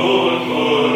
se vor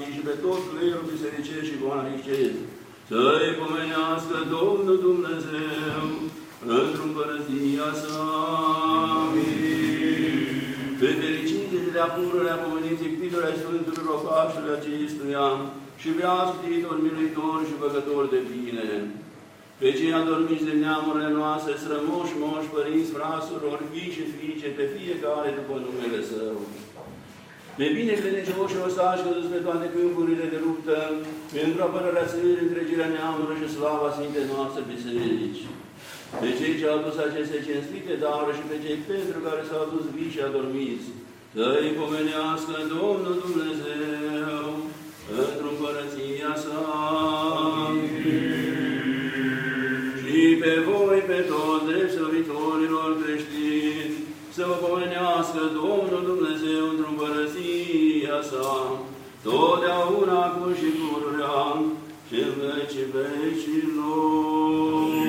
monaci și monachii și pe toți clerul bisericesc și monahicesc, să-i pomenească Domnul Dumnezeu într-un împărăția sa. Pe fericitele de apururile a pomeniții Ctitului Sfântului Rocașului acestuia și vrea scriitor, miluitor și băgător de bine. Pe cei adormiți de neamurile noastre, strămoși, moși, părinți, frasurori, fii și fiice, pe fiecare după numele Său. De bine credincioși ostași căzuți pe toate câmpurile de luptă, pentru apărarea țării, întregirea neamurilor și slava Sfintei noastre biserici. Pe cei ce au adus aceste cinstite daruri și pe cei pentru care s-au adus vii și adormiți, să-i pomenească Domnul Dumnezeu într-o împărăția sa. Și pe voi, pe toți, drept servitorilor creștini, să vă pomenească Domnul Dumnezeu într-o împărăția sa, totdeauna acum și pururea și în vecii vecilor.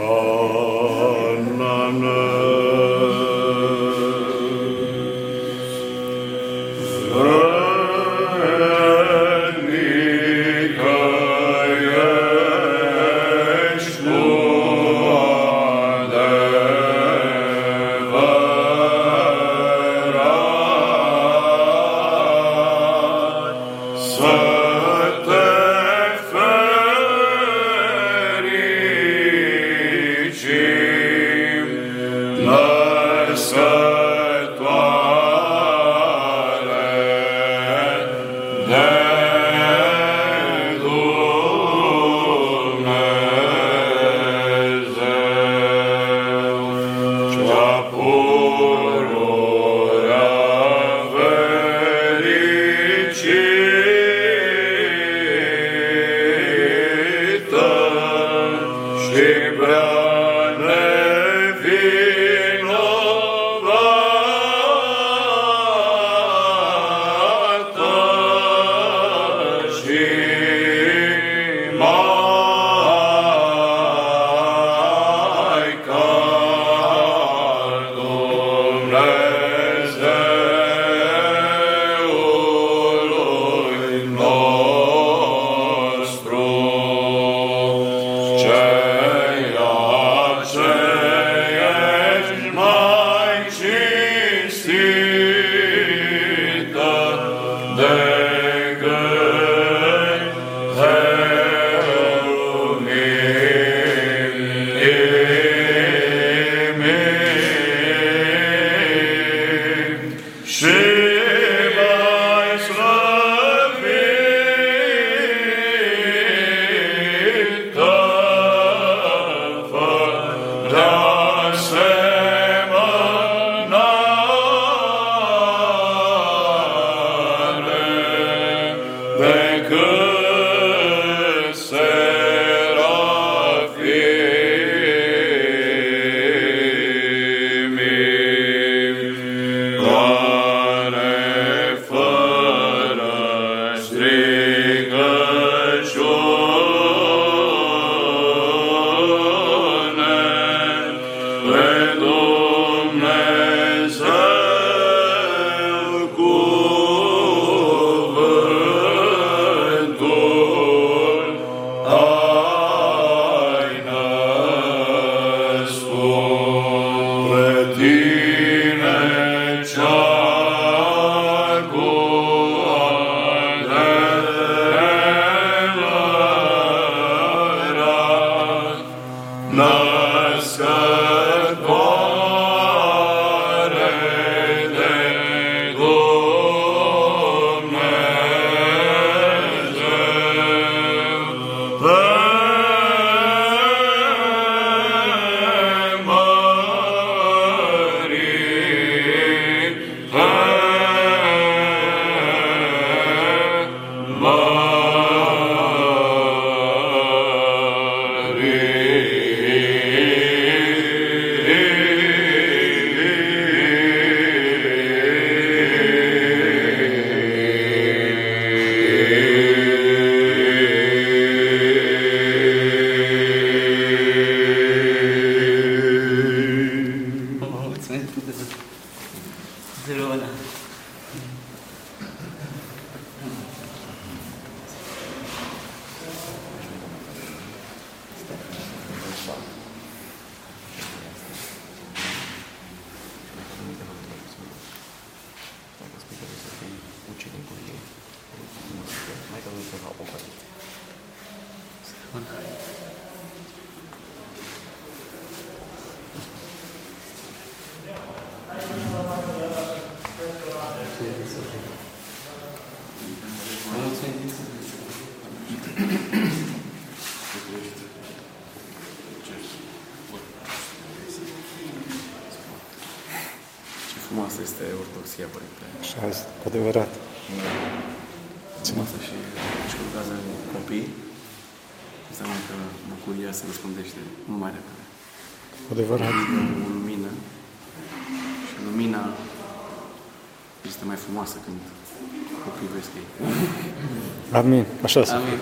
Oh. good. Este ortodoxia, Părinte. Așa este, cu adevărat. Frumoasă și și lucrează copii. Înseamnă că bucuria se răspândește mult mai repede. Cu adevărat. Adică o lumină și lumina este mai frumoasă când o privesc ei. Amin. Așa să Amin.